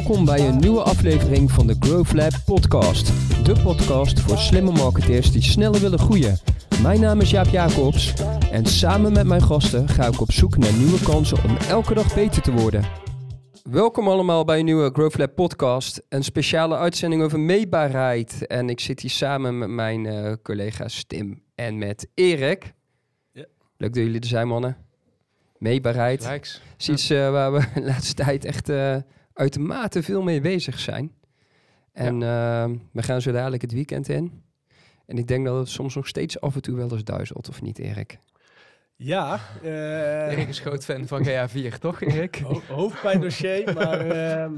Welkom bij een nieuwe aflevering van de Growth Lab podcast. De podcast voor slimme marketeers die sneller willen groeien. Mijn naam is Jaap Jacobs en samen met mijn gasten ga ik op zoek naar nieuwe kansen om elke dag beter te worden. Welkom allemaal bij een nieuwe Growth Lab podcast. Een speciale uitzending over meetbaarheid. En ik zit hier samen met mijn eh, collega's Tim en met Erik. Ja. Leuk dat jullie er zijn, mannen. Meetbaarheid. Rijks. is iets waar we de laatste tijd echt eh, uitermate veel mee bezig zijn. En eh, we gaan zo dadelijk het weekend in. En ik denk dat het soms nog steeds af en toe wel eens duizelt, of niet, Erik? Ja, eh, Erik is groot fan van GA4, toch Erik? ho hoofdpijndossier, maar ehm,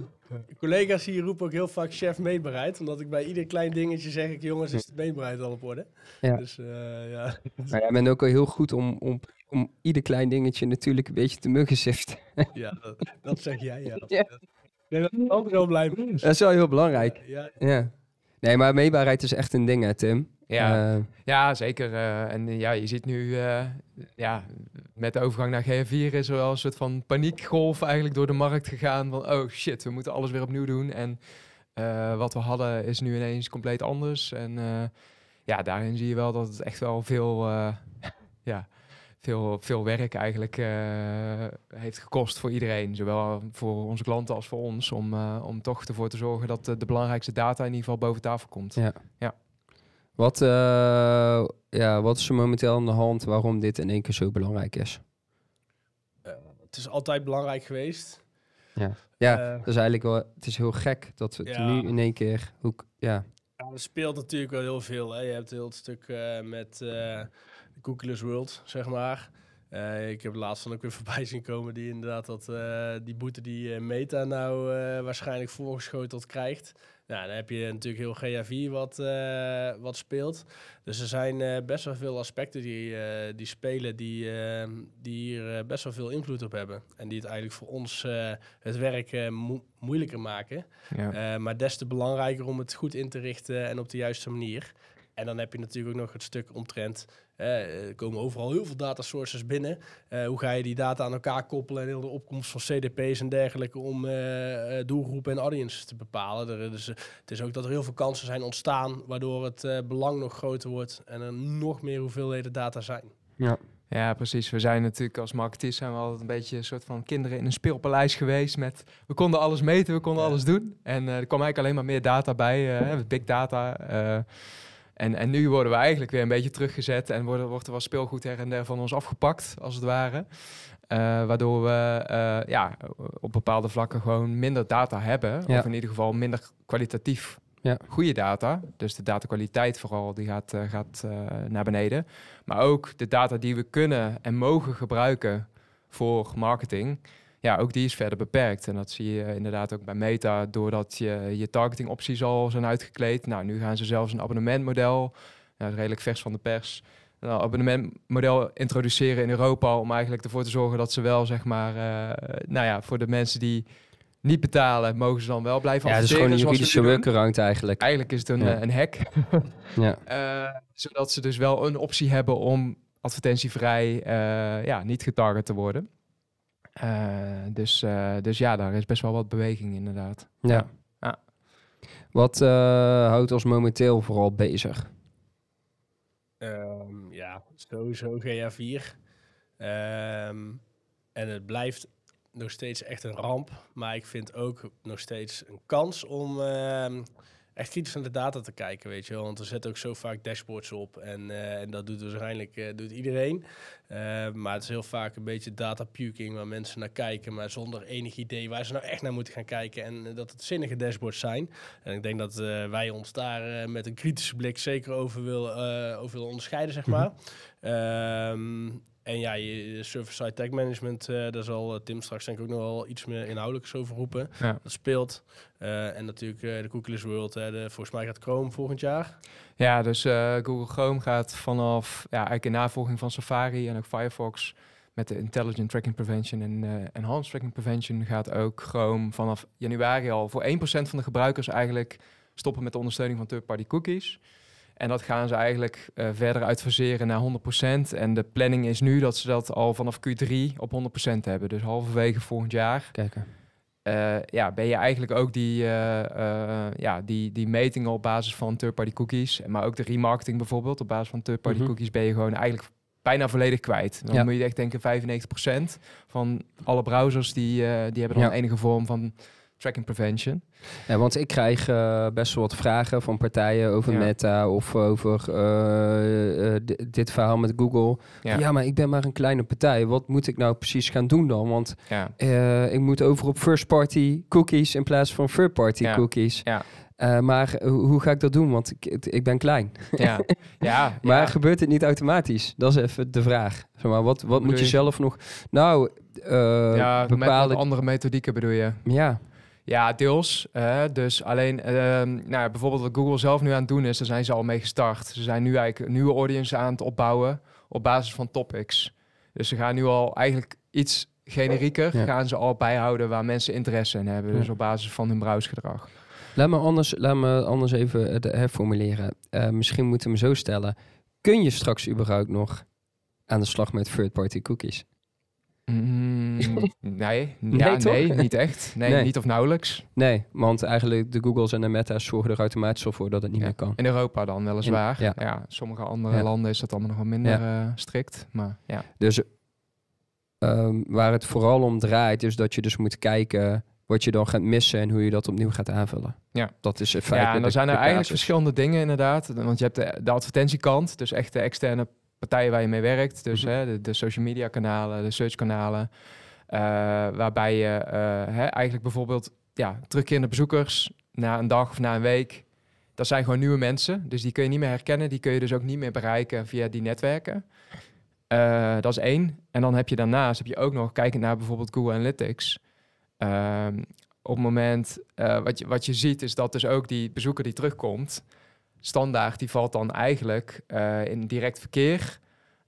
collega's hier roepen ook heel vaak chef meetbaarheid. Omdat ik bij ieder klein dingetje zeg ik, jongens, is de meetbaarheid al op orde? Ja. Dus eh, ja, Maar jij bent ook al heel goed om, om, om ieder klein dingetje natuurlijk een beetje te muggenziften. ja dat, dat zeg jij, ja. Ja. Ben er ook wel blij mee. Dat is wel heel belangrijk. Ja, Ja. Nee, maar meetbaarheid is echt een ding, hè, Tim? Ja, Eh, ja zeker. eh, en ja, je ziet nu, eh, ja, met de overgang naar GA4 is er wel een soort van paniekgolf eigenlijk door de markt gegaan. Van, oh shit, we moeten alles weer opnieuw doen. En eh, wat we hadden is nu ineens compleet anders. En eh, ja, daarin zie je wel dat het echt wel veel, eh, ja, veel, veel werk eigenlijk eh, heeft gekost voor iedereen. Zowel voor onze klanten als voor ons. Om, eh, om toch ervoor te zorgen dat de belangrijkste data in ieder geval boven tafel komt. Ja. wat, eh, ja, wat is er momenteel aan de hand waarom dit in één keer zo belangrijk is? het is altijd belangrijk geweest. Ja, Eh, dat is eigenlijk wel... Het is heel gek dat we het Ja. nu in één keer... Hoe, ja, Ja, er speelt natuurlijk wel heel veel. Hè. Je hebt heel het stuk eh, met eh, Cookieless World, zeg maar. Eh, ik heb laatst dan ook weer voorbij zien komen die inderdaad dat, eh, die boete die eh, Meta nou waarschijnlijk voorgeschoteld krijgt. Nou, dan heb je natuurlijk heel GA4 wat, wat speelt. Dus er zijn best wel veel aspecten die, die spelen die, die hier best wel veel invloed op hebben. En die het eigenlijk voor ons het werk mo- moeilijker maken. Ja. Maar des te belangrijker om het goed in te richten en op de juiste manier. En dan heb je natuurlijk ook nog het stuk omtrent. Eh, er komen overal heel veel data sources binnen. Eh, hoe ga je die data aan elkaar koppelen en heel de opkomst van CDP's en dergelijke om eh, eh, doelgroepen en audience te bepalen. Er, dus, het is ook dat er heel veel kansen zijn ontstaan, waardoor het eh, belang nog groter wordt en er nog meer hoeveelheden data zijn. ja. Ja, precies. We zijn natuurlijk als marketeers zijn we altijd een beetje een soort van kinderen in een speelpaleis geweest. Met we konden alles meten, we konden Ja. alles doen. En eh, er kwam eigenlijk alleen maar meer data bij, big data. eh. En, en nu worden we eigenlijk weer een beetje teruggezet en worden, wordt er wel speelgoed her en der van ons afgepakt, als het ware. Eh, waardoor we eh, ja, op bepaalde vlakken gewoon minder data hebben. Ja. Of in ieder geval minder kwalitatief Ja. goede data. Dus de datakwaliteit vooral, die gaat, eh, gaat naar beneden. Maar ook de data die we kunnen en mogen gebruiken voor marketing. Ja, ook die is verder beperkt. En dat zie je inderdaad ook bij Meta, doordat je, je targetingopties al zijn uitgekleed. Nou, nu gaan ze zelfs een abonnementmodel, nou, is redelijk vers van de pers, een abonnementmodel introduceren in Europa om eigenlijk ervoor te zorgen dat ze wel, zeg maar, eh, nou ja, voor de mensen die niet betalen, mogen ze dan wel blijven ja, het is gewoon een juridische workaround eigenlijk. Eigenlijk is het een, Ja. eh, een hack. Ja. Eh, zodat ze dus wel een optie hebben om advertentievrij eh, ja, niet getarget te worden. Eh, dus, eh, dus ja, daar is best wel wat beweging inderdaad. Ja. Ja. Wat eh, houdt ons momenteel vooral bezig? Ehm, ja, sowieso GA4. Ehm, en het blijft nog steeds echt een ramp. Maar ik vind ook nog steeds een kans om ehm, echt kritisch naar de data te kijken, weet je wel. Want er zetten ook zo vaak dashboards op. En, eh, en dat doet waarschijnlijk eh, doet iedereen. Ehm, maar het is heel vaak een beetje data puking waar mensen naar kijken. Maar zonder enig idee waar ze nou echt naar moeten gaan kijken. En eh, dat het zinnige dashboards zijn. En ik denk dat eh, wij ons daar eh, met een kritische blik zeker over, wil, eh, over willen onderscheiden, zeg maar. Ehm, en ja, je server-side tag management, eh, daar zal eh, Tim straks denk ik ook nog wel iets meer inhoudelijks over roepen. Ja. Dat speelt. Eh, en natuurlijk de Cookieless World. hè, de, volgens mij gaat Chrome volgend jaar. Ja, dus Google Chrome gaat vanaf, ja, eigenlijk in navolging van Safari en ook Firefox met de Intelligent Tracking Prevention en Enhanced Tracking Prevention gaat ook Chrome vanaf januari al voor 1% van de gebruikers eigenlijk stoppen met de ondersteuning van third-party cookies. En dat gaan ze eigenlijk eh, verder uitfaseren naar 100%. En de planning is nu dat ze dat al vanaf Q3 op 100% hebben. Dus halverwege volgend jaar Kijken. eh, ja, ben je eigenlijk ook die, eh, ja, die, die metingen op basis van third-party cookies, maar ook de remarketing bijvoorbeeld op basis van third-party Mhm. cookies, ben je gewoon eigenlijk bijna volledig kwijt. Dan Ja. moet je echt denken 95% van alle browsers die, die hebben dan Ja. enige vorm van tracking prevention. Ja, want ik krijg eh, best wel wat vragen van partijen over Ja. Meta of over eh, eh, di- dit verhaal met Google. Ja. Ja. maar ik ben maar een kleine partij. Wat moet ik nou precies gaan doen dan? Want ik moet over op first-party cookies in plaats van third-party Ja. cookies. Ja. Maar hoe, ga ik dat doen? Want ik, ik ben klein. Ja, ja, Maar gebeurt het niet automatisch? Dat is even de vraag. Zeg maar, wat wat bedoel moet je je? zelf nog... Nou, met bepaalde... andere methodieken bedoel je? Ja, Ja, deels. eh, dus alleen, ehm, nou, ja, bijvoorbeeld wat Google zelf nu aan het doen is, daar zijn ze al mee gestart. Ze zijn nu eigenlijk een nieuwe audience aan het opbouwen op basis van topics. Dus ze gaan nu al eigenlijk iets generieker, Ja. gaan ze al bijhouden waar mensen interesse in hebben. Ja. Dus op basis van hun browsgedrag. Laat me anders, laat me anders even het herformuleren. Eh, misschien moeten we hem zo stellen. Kun je straks überhaupt nog aan de slag met third-party cookies? Mm, nee, Nee, ja, nee, niet echt. Nee, Nee. niet of nauwelijks. Nee, want eigenlijk de Googles en de Meta's zorgen er automatisch al voor dat het niet Ja. meer kan. In Europa dan weliswaar. In- ja. ja. sommige andere landen is dat allemaal nog wel minder eh, strikt. Maar ja. Dus ehm, waar het vooral om draait, is dat je dus moet kijken wat je dan gaat missen en hoe je dat opnieuw gaat aanvullen. Ja. Dat is in feite Ja, en dan zijn er eigenlijk verschillende dingen inderdaad. Want je hebt de, de advertentiekant, dus echt de externe partijen waar je mee werkt. Dus Mhm. hè, de, de social media kanalen, de search kanalen. eh, waarbij je eh, hè, eigenlijk bijvoorbeeld ja, terugkerende bezoekers na een dag of na een week. Dat zijn gewoon nieuwe mensen. Dus die kun je niet meer herkennen. Die kun je dus ook niet meer bereiken via die netwerken. Eh, dat is één. En dan heb je daarnaast heb je ook nog, kijkend naar bijvoorbeeld Google Analytics. ehm, op het moment, wat, je, wat je ziet, is dat dus ook die bezoeker die terugkomt, standaard, die valt dan eigenlijk eh, in direct verkeer.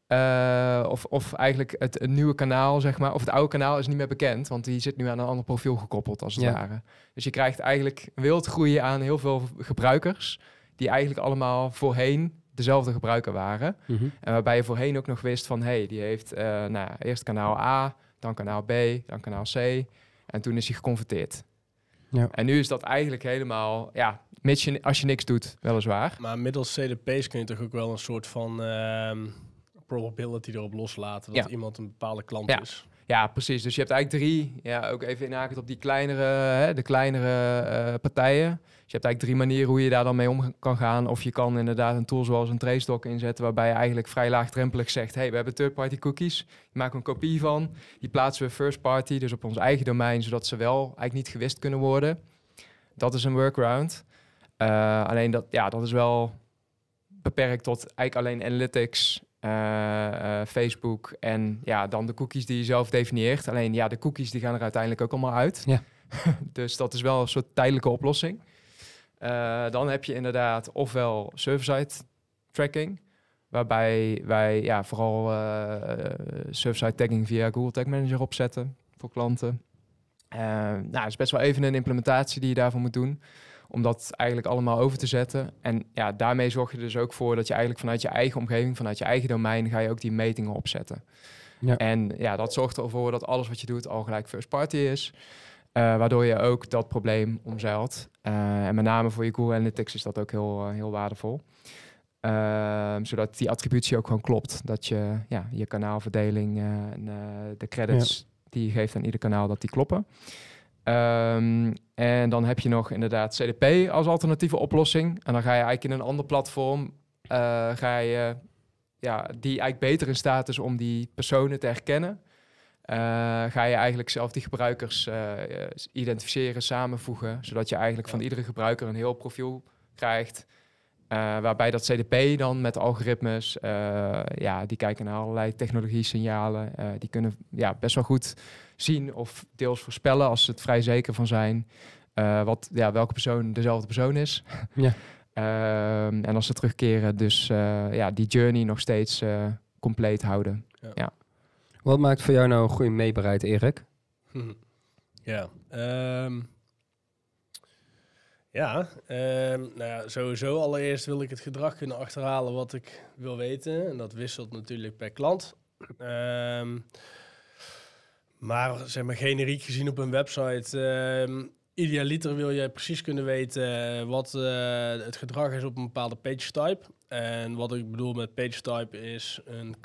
Eh, of, of eigenlijk het, het nieuwe kanaal, zeg maar, of het oude kanaal is niet meer bekend, want die zit nu aan een ander profiel gekoppeld, als het Ja. ware. Dus je krijgt eigenlijk wildgroei aan heel veel gebruikers, die eigenlijk allemaal voorheen dezelfde gebruiker waren. Mhm. En waarbij je voorheen ook nog wist van, hey, die heeft eh, nou, eerst kanaal A, dan kanaal B, dan kanaal C. En toen is hij geconverteerd. Ja. En nu is dat eigenlijk helemaal, ja, mits je, als je niks doet, weliswaar. Maar middels CDP's kun je toch ook wel een soort van ehm, probability erop loslaten dat Ja. iemand een bepaalde klant Ja. is. Ja, precies. Dus je hebt eigenlijk drie, ja, ook even inhakend op die kleinere, hè, de kleinere eh, partijen. Dus je hebt eigenlijk drie manieren hoe je daar dan mee om kan gaan. Of je kan inderdaad een tool zoals een tracedoc inzetten, waarbij je eigenlijk vrij laagdrempelig zegt, hey, we hebben third-party cookies, je maakt een kopie van, die plaatsen we first party, dus op ons eigen domein, zodat ze wel eigenlijk niet gewist kunnen worden. Dat is een workaround. Eh, alleen dat, ja, dat is wel beperkt tot eigenlijk alleen analytics, Facebook en ja, dan de cookies die je zelf definieert. Alleen ja, de cookies die gaan er uiteindelijk ook allemaal uit. Ja. dus dat is wel een soort tijdelijke oplossing. Eh, dan heb je inderdaad ofwel server-side tracking, waarbij wij ja, vooral eh server-side tagging via Google Tag Manager opzetten voor klanten. Eh, nou, is best wel even een implementatie die je daarvoor moet doen om dat eigenlijk allemaal over te zetten. En ja, daarmee zorg je dus ook voor dat je eigenlijk vanuit je eigen omgeving, vanuit je eigen domein, ga je ook die metingen opzetten. Ja. En ja, dat zorgt ervoor dat alles wat je doet al gelijk first party is. eh, waardoor je ook dat probleem omzeilt. Eh, en met name voor je Google Analytics is dat ook heel, eh, heel waardevol. Ehm, zodat die attributie ook gewoon klopt. Dat je ja, je kanaalverdeling en de credits die je geeft aan ieder kanaal, dat die kloppen. Ehm, en dan heb je nog inderdaad CDP als alternatieve oplossing. En dan ga je eigenlijk in een ander platform, eh, ga je, ja, die eigenlijk beter in staat is om die personen te herkennen. Eh, ga je eigenlijk zelf die gebruikers eh, identificeren, samenvoegen, zodat je eigenlijk van iedere gebruiker een heel profiel krijgt. Eh, waarbij dat CDP dan met algoritmes, eh, ja, die kijken naar allerlei technologie-signalen. eh, die kunnen ja, best wel goed zien of deels voorspellen, als ze het vrij zeker van zijn, eh, wat, ja, welke persoon dezelfde persoon is. Ja. Ehm, en als ze terugkeren, dus eh, ja, die journey nog steeds eh, compleet houden. Wat maakt voor jou nou een goede meebereid, Erik? ja. ehm, ja, ehm, nou ja, sowieso allereerst wil ik het gedrag kunnen achterhalen wat ik wil weten. En dat wisselt natuurlijk per klant. Ehm, Maar zeg maar generiek gezien op een website, ehm idealiter wil je precies kunnen weten wat eh, het gedrag is op een bepaalde page type. En wat ik bedoel met page type is een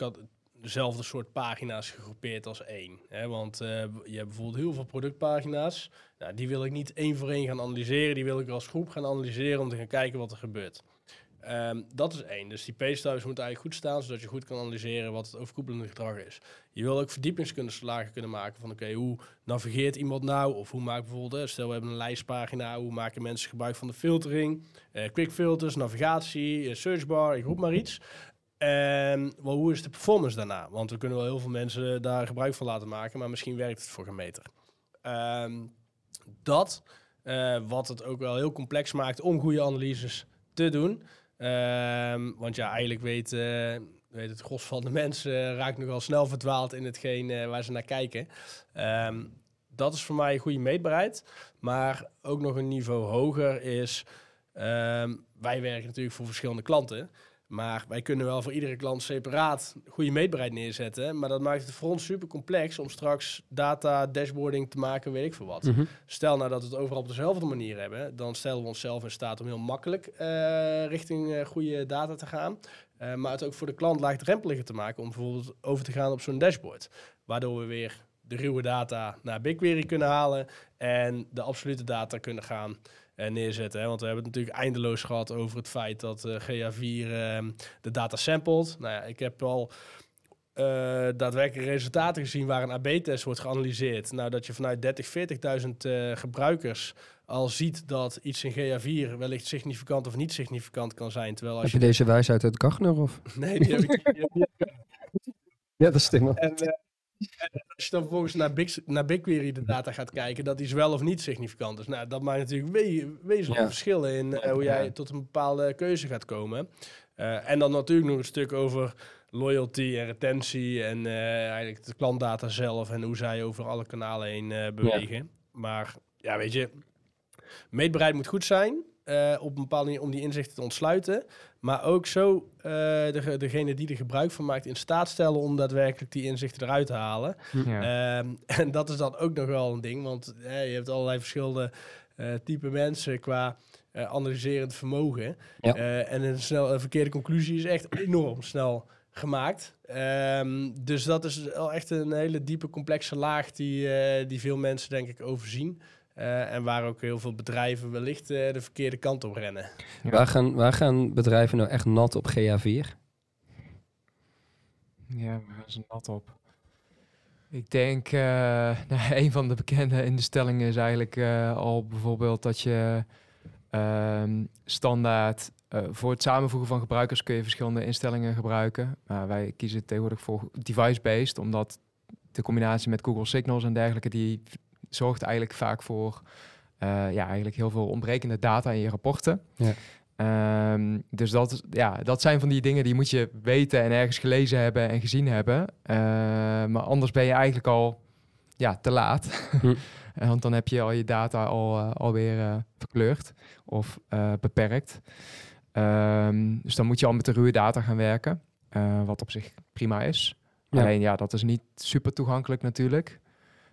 dezelfde soort pagina's gegroepeerd als één. Hè? Want eh, je hebt bijvoorbeeld heel veel productpagina's. Nou, die wil ik niet één voor één gaan analyseren. Die wil ik als groep gaan analyseren om te gaan kijken wat er gebeurt. Ehm, dat is één. Dus die types moeten eigenlijk goed staan, zodat je goed kan analyseren wat het overkoepelende gedrag is. Je wil ook verdiepingskundeslagen kunnen maken van oké, hoe navigeert iemand nou? Of hoe maakt bijvoorbeeld, stel we hebben een lijstpagina, hoe maken mensen gebruik van de filtering? eh quick filters, navigatie, eh, searchbar, ik roep maar iets. En wel, hoe is de performance daarna? Want we kunnen wel heel veel mensen daar gebruik van laten maken, maar misschien werkt het voor geen meter. Ehm, dat, eh, wat het ook wel heel complex maakt om goede analyses te doen. Ehm, want ja, eigenlijk weet, eh, weet het gros van de mensen eh, raakt nogal snel verdwaald in hetgeen waar ze naar kijken. Ehm, dat is voor mij een goede meetbaarheid. Maar ook nog een niveau hoger is... ehm, wij werken natuurlijk voor verschillende klanten. Maar wij kunnen wel voor iedere klant separaat goede meetbaarheid neerzetten. Maar dat maakt het voor ons super complex om straks data, dashboarding te maken, weet ik veel wat. Mhm. Stel nou dat we het overal op dezelfde manier hebben, dan stellen we onszelf in staat om heel makkelijk eh, richting eh, goede data te gaan. Eh, maar het ook voor de klant laagdrempeliger te maken om bijvoorbeeld over te gaan op zo'n dashboard. Waardoor we weer de ruwe data naar BigQuery kunnen halen en de absolute data kunnen gaan neerzetten. Hè? Want we hebben het natuurlijk eindeloos gehad over het feit dat eh, GA4 ehm, de data sampled. Nou ja, ik heb al eh, daadwerkelijk resultaten gezien waar een AB-test wordt geanalyseerd. Nou, dat je vanuit 30, 40.000 eh, gebruikers al ziet dat iets in GA4 wellicht significant of niet significant kan zijn. Terwijl als Heb je je... deze wijsheid uit Gachner of? Nee, die heb ik ik Ja, dat is helemaal. En, eh, en als je dan vervolgens naar, Big, naar BigQuery de data gaat kijken, dat is wel of niet significant is. Nou, dat maakt natuurlijk we wezenlijke Ja. verschillen in eh, hoe jij tot een bepaalde keuze gaat komen. Eh, en dan natuurlijk nog een stuk over loyalty en retentie en eh, eigenlijk de klantdata zelf en hoe zij over alle kanalen heen bewegen. Maar ja, weet je, meetbaarheid moet goed zijn. Eh, op een bepaalde manier om die inzichten te ontsluiten. Maar ook zo de, degene die er gebruik van maakt in staat stellen om daadwerkelijk die inzichten eruit te halen. Ja. Ehm, en dat is dan ook nog wel een ding, want eh, je hebt allerlei verschillende eh type mensen qua analyserend vermogen. Ja. En een, snel, een verkeerde conclusie is echt enorm snel gemaakt. Ehm, dus dat is wel echt een hele diepe, complexe laag die, die veel mensen denk ik overzien. Eh, en waar ook heel veel bedrijven wellicht eh, de verkeerde kant op rennen. Ja. Waar, gaan, waar gaan bedrijven nou echt nat op GA4? Ja, waar gaan ze nat op? Ik denk, eh, nou, een van de bekende instellingen is eigenlijk eh, al bijvoorbeeld dat je ehm, standaard eh, voor het samenvoegen van gebruikers kun je verschillende instellingen gebruiken. Maar wij kiezen tegenwoordig voor device-based, omdat de combinatie met Google Signals en dergelijke, die zorgt eigenlijk vaak voor eh, ja, eigenlijk heel veel ontbrekende data in je rapporten. Ja. Ehm, dus dat, ja, dat zijn van die dingen die moet je weten en ergens gelezen hebben en gezien hebben. Eh, maar anders ben je eigenlijk al ja, te laat. Hm. Want dan heb je al je data al, eh, alweer eh, verkleurd of beperkt. Ehm, dus dan moet je al met de ruwe data gaan werken. wat op zich prima is. Ja. Alleen ja, dat is niet super toegankelijk natuurlijk.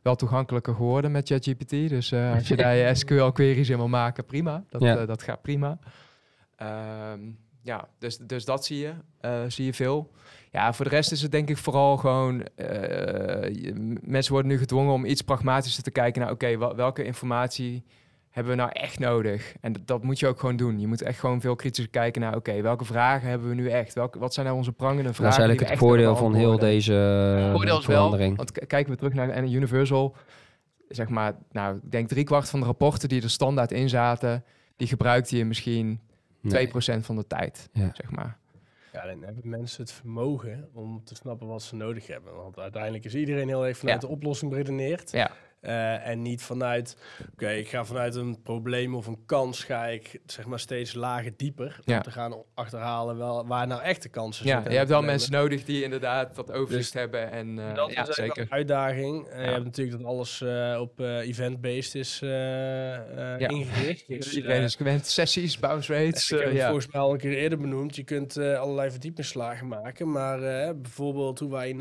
Wel toegankelijker geworden met ChatGPT. Dus eh, als je daar je SQL-queries in wil maken, prima. Dat, Ja. eh, dat gaat prima. Ehm, ja, dus, dus dat zie je, eh, zie je veel. Ja, voor de rest is het denk ik vooral gewoon... je- mensen worden nu gedwongen om iets pragmatischer te kijken naar... oké, wel- welke informatie hebben we nou echt nodig? En dat, dat moet je ook gewoon doen. Je moet echt gewoon veel kritischer kijken naar... oké, welke vragen hebben we nu echt? Welke, wat zijn nou onze prangende vragen? Dat is eigenlijk het voordeel van heel deze eh, voordeel is wel, verandering. want kijken we terug naar en Universal, zeg maar, nou, ik denk driekwart van de rapporten die er standaard in zaten, die gebruikte je misschien 2% van de tijd, Ja. zeg maar. Ja, dan hebben mensen het vermogen om te snappen wat ze nodig hebben. Want uiteindelijk is iedereen heel erg vanuit Ja. de oplossing beredeneerd. Ja. Eh, en niet vanuit, oké, ik ga vanuit een probleem of een kans, ga ik zeg maar steeds lager dieper. Ja. Om te gaan achterhalen wel, waar nou echte kansen Ja, zitten. je hebt wel mensen nodig die inderdaad dat overzicht Dus hebben. En eh, dat ja, is zeker. een uitdaging. Eh. Je hebt natuurlijk dat alles eh, op eh, event-based is eh, eh, ingericht. Dus, Iedereen eh, is gewend. Sessies, bounce rates. ik heb eh, het ja. volgens mij al een keer eerder benoemd. Je kunt eh, allerlei verdiepingsslagen maken. Maar eh, bijvoorbeeld hoe wij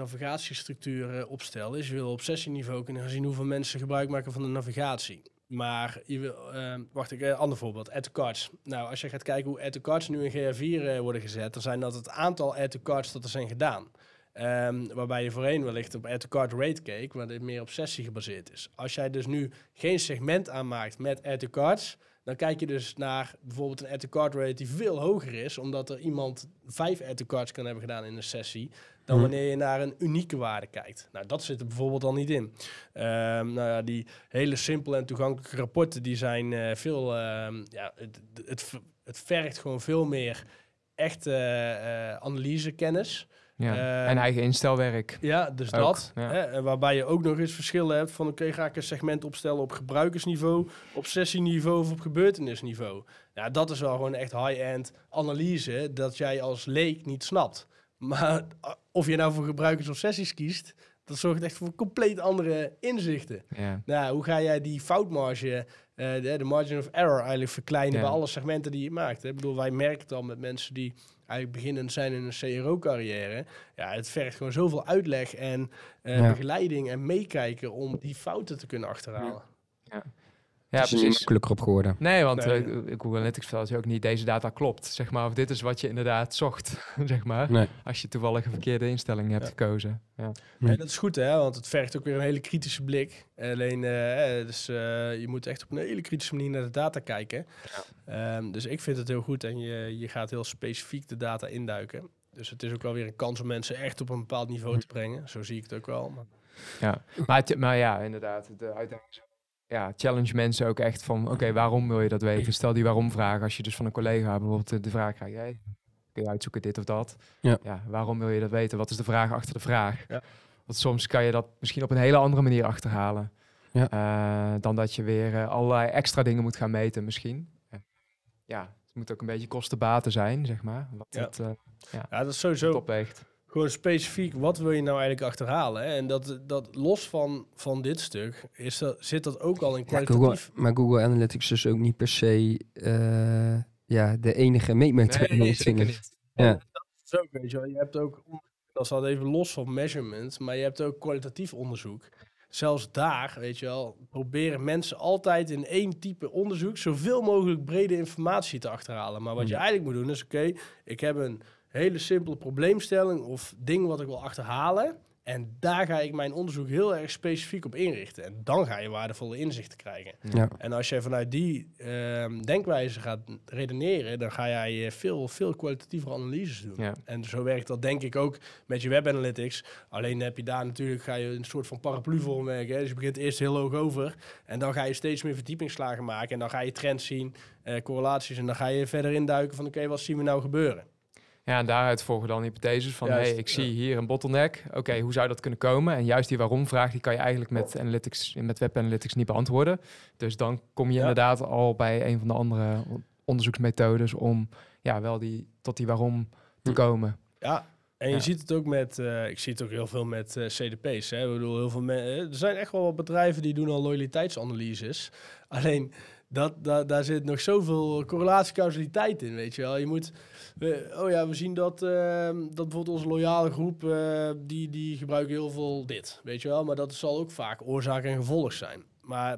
eh, opstellen. Is je wil op sessieniveau kunnen gaan zien hoeveel mensen gebruik maken van de navigatie. Maar je wil, eh, wacht ik, een ander voorbeeld, add to cards. Nou, als je gaat kijken hoe add to cards nu in GR4 eh, worden gezet, dan zijn dat het aantal add to cards dat er zijn gedaan. Ehm, waarbij je voorheen wellicht op add to card rate keek, waar dit meer op sessie gebaseerd is. Als jij dus nu geen segment aanmaakt met add to cards, dan kijk je dus naar bijvoorbeeld een add to card rate die veel hoger is, omdat er iemand vijf add to cards kan hebben gedaan in een sessie, dan Mhm. wanneer je naar een unieke waarde kijkt. Nou, dat zit er bijvoorbeeld al niet in. Ehm, nou ja, die hele simpele en toegankelijke rapporten, die zijn eh, veel, ehm, ja, het, het, het vergt gewoon veel meer echte eh, analysekennis. Ja. eh, en eigen instelwerk. Ja, dus Ook, dat. ja. Hè, waarbij je ook nog eens verschillen hebt van... oké, ga ik een segment opstellen op gebruikersniveau... op sessieniveau of op gebeurtenisniveau. Ja, dat is wel gewoon echt high-end analyse... dat jij als leek niet snapt. Maar of je nou voor gebruikers of sessies kiest... dat zorgt echt voor compleet andere inzichten. Ja. Nou, hoe ga jij die foutmarge, eh, de, de margin of error eigenlijk verkleinen bij alle segmenten die je maakt? Hè? Ik bedoel, wij merken het al met mensen die eigenlijk beginnend zijn in een CRO-carrière. Ja, het vergt gewoon zoveel uitleg en eh, Ja. begeleiding en meekijken om die fouten te kunnen achterhalen. Ja, het is er niet precies. makkelijker op geworden. Nee, want Nee. eh, Google Analytics vertelt je ook niet deze data klopt. Zeg maar, of dit is wat je inderdaad zocht, zeg maar. Nee. Als je toevallig een verkeerde instelling hebt Ja. gekozen. Ja. Ja. En dat is goed, hè? Want het vergt ook weer een hele kritische blik. Alleen, eh, dus, eh, je moet echt op een hele kritische manier naar de data kijken. Ehm, dus ik vind het heel goed en je, je gaat heel specifiek de data induiken. Dus het is ook wel weer een kans om mensen echt op een bepaald niveau te brengen. Zo zie ik het ook wel. Maar Ja. Maar, het- maar ja, inderdaad. De uitdaging is- ja, challenge mensen ook echt van, oké, waarom wil je dat weten? Stel die waarom vraag als je dus van een collega bijvoorbeeld de- vraag krijgt, hey, kun je uitzoeken dit of dat? Ja. waarom wil je dat weten? Wat is de vraag achter de vraag? Ja. Want soms kan je dat misschien op een hele andere manier achterhalen. Ja. Eh, dan dat je weer eh, allerlei extra dingen moet gaan meten misschien. Ja, het moet ook een beetje kostenbaten zijn, zeg maar. Wat Ja. het, eh, ja, dat is sowieso opweegt. Gewoon specifiek. Wat wil je nou eigenlijk achterhalen? Hè? En dat, dat los van, van dit stuk is dat, zit dat ook al in Ja, kwalitatief. Google, maar Google Analytics is ook niet per se eh, ja, de enige meetmethode. Nee, zeker niet. Ja. Dat is ook, weet je wel. Je hebt ook, dat staat even los van measurement, maar je hebt ook kwalitatief onderzoek. Zelfs daar, weet je wel, proberen mensen altijd in één type onderzoek zoveel mogelijk brede informatie te achterhalen. Maar wat je Ja. eigenlijk moet doen is, oké, ik heb een hele simpele probleemstelling of ding wat ik wil achterhalen. En daar ga ik mijn onderzoek heel erg specifiek op inrichten. En dan ga je waardevolle inzichten krijgen. Ja. En als je vanuit die ehm, denkwijze gaat redeneren, dan ga jij eh, veel, veel kwalitatievere analyses doen. Ja. En zo werkt dat denk ik ook met je web analytics. Alleen heb je daar natuurlijk, ga je een soort van paraplu vorm werken. Dus je begint eerst heel hoog over. En dan ga je steeds meer verdiepingsslagen maken. En dan ga je trends zien, eh, correlaties. En dan ga je verder induiken van oké, wat zien we nou gebeuren? Ja, en daaruit volgen dan hypotheses van, Juist, hey, ik ja. zie hier een bottleneck. Oké, hoe zou dat kunnen komen? En juist die waarom-vraag, die kan je eigenlijk met analytics, met web analytics niet beantwoorden. Dus dan kom je Ja. inderdaad al bij een van de andere on- onderzoeksmethodes om ja, wel die, tot die waarom te Hm. komen. Ja, en je Ja. ziet het ook met, eh, ik zie het ook heel veel met eh, CDP's. Hè. Ik bedoel, heel veel eh, er zijn echt wel wat bedrijven die doen al loyaliteitsanalyses. Alleen, dat, dat, daar zit nog zoveel correlatie-causaliteit in, weet je wel. Je moet, we- oh ja, we zien dat, ehm, dat bijvoorbeeld onze loyale groep, eh, die, die gebruiken heel veel dit, weet je wel. Maar dat zal ook vaak oorzaak en gevolg zijn. Maar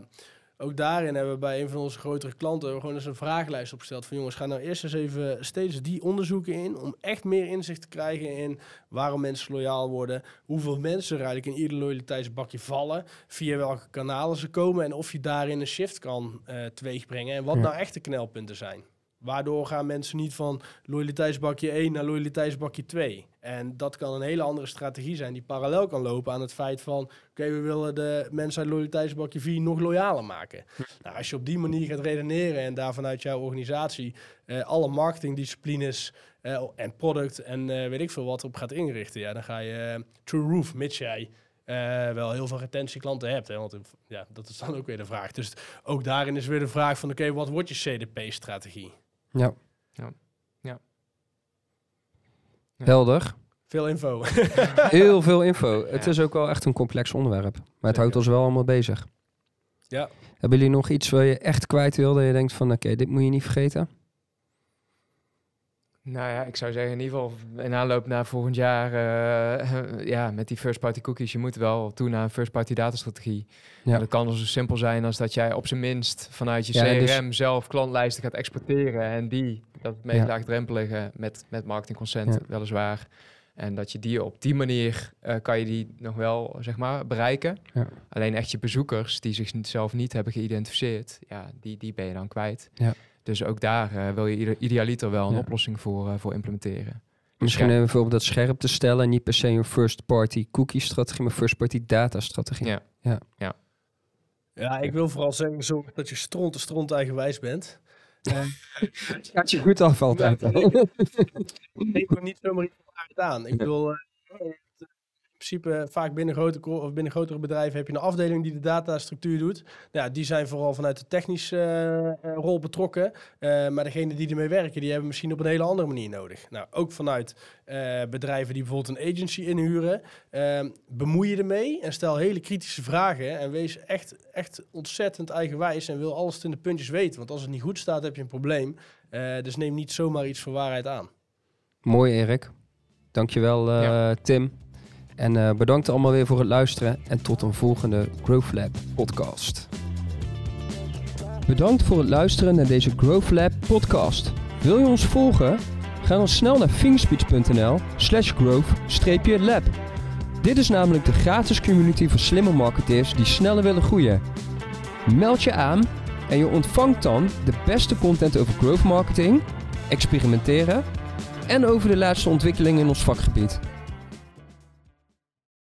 ook daarin hebben we bij een van onze grotere klanten gewoon eens een vragenlijst opgesteld van jongens, ga nou eerst eens even steeds die onderzoeken in om echt meer inzicht te krijgen in waarom mensen loyaal worden, hoeveel mensen er eigenlijk in ieder loyaliteitsbakje vallen, via welke kanalen ze komen en of je daarin een shift kan eh teweegbrengen en wat Ja. nou echt de knelpunten zijn. Waardoor gaan mensen niet van loyaliteitsbakje 1 naar loyaliteitsbakje 2. En dat kan een hele andere strategie zijn die parallel kan lopen aan het feit van... oké, we willen de mensen uit loyaliteitsbakje 4 nog loyaler maken. Nou, als je op die manier gaat redeneren en daar vanuit jouw organisatie... eh, alle marketingdisciplines eh, en product en eh, weet ik veel wat op gaat inrichten... ja, dan ga je true roof, mits jij eh, wel heel veel retentieklanten hebt. Hè? Want ja, dat is dan ook weer de vraag. Dus ook daarin is weer de vraag van, oké, wat wordt je CDP-strategie? Ja. Ja. Ja. Helder. Veel info. Heel veel info. Het is ook wel echt een complex onderwerp. Maar het Zeker. houdt ons wel allemaal bezig. ja. Hebben jullie nog iets waar je echt kwijt wil? Dat je denkt van, oké, dit moet je niet vergeten? Nou ja, ik zou zeggen in ieder geval in aanloop naar volgend jaar, eh, ja, met die first party cookies, je moet wel toe naar een first party datastrategie. Ja. Dat kan dus zo simpel zijn als dat jij op zijn minst vanuit je Ja, dus- CRM zelf klantlijsten gaat exporteren en die, dat het meest Ja. laagdrempelige met, met marketing consent Ja. weliswaar. En dat je die op die manier eh, kan je die nog wel, zeg maar, bereiken. Ja. Alleen echt je bezoekers die zichzelf niet hebben geïdentificeerd, ja, die, die ben je dan kwijt. Ja. Dus ook daar eh, wil je ieder, idealiter wel een Ja. oplossing voor, eh, voor implementeren. Misschien ja. even bijvoorbeeld dat scherp te stellen. en Niet per se een first party cookie strategie, maar first party data strategie. Ja. ja, ik wil vooral zeggen, zorg dat je stront te stront eigenwijs bent. Eh, Gaat je goed af altijd. neem ook niet zomaar iets van uit aan. Ik bedoel, eh, principe vaak binnen, grote, of binnen grotere bedrijven heb je een afdeling die de datastructuur doet. Ja, die zijn vooral vanuit de technische eh, eh, rol betrokken. Eh, maar degene die ermee werken, die hebben misschien op een hele andere manier nodig. Nou, ook vanuit eh, bedrijven die bijvoorbeeld een agency inhuren. eh, bemoei je ermee en stel hele kritische vragen. En wees echt, echt ontzettend eigenwijs en wil alles tot in de puntjes weten. Want als het niet goed staat, heb je een probleem. Eh, dus neem niet zomaar iets voor waarheid aan. Mooi Erik. Dankjewel eh Ja. Tim. En eh, bedankt allemaal weer voor het luisteren. En tot een volgende Growth Lab podcast. Bedankt voor het luisteren naar deze Growth Lab podcast. Wil je ons volgen? Ga dan snel naar fingerspeech.nl slash growth-lab. Dit is namelijk de gratis community voor slimme marketeers die sneller willen groeien. Meld je aan en je ontvangt dan de beste content over growth marketing, experimenteren en over de laatste ontwikkelingen in ons vakgebied.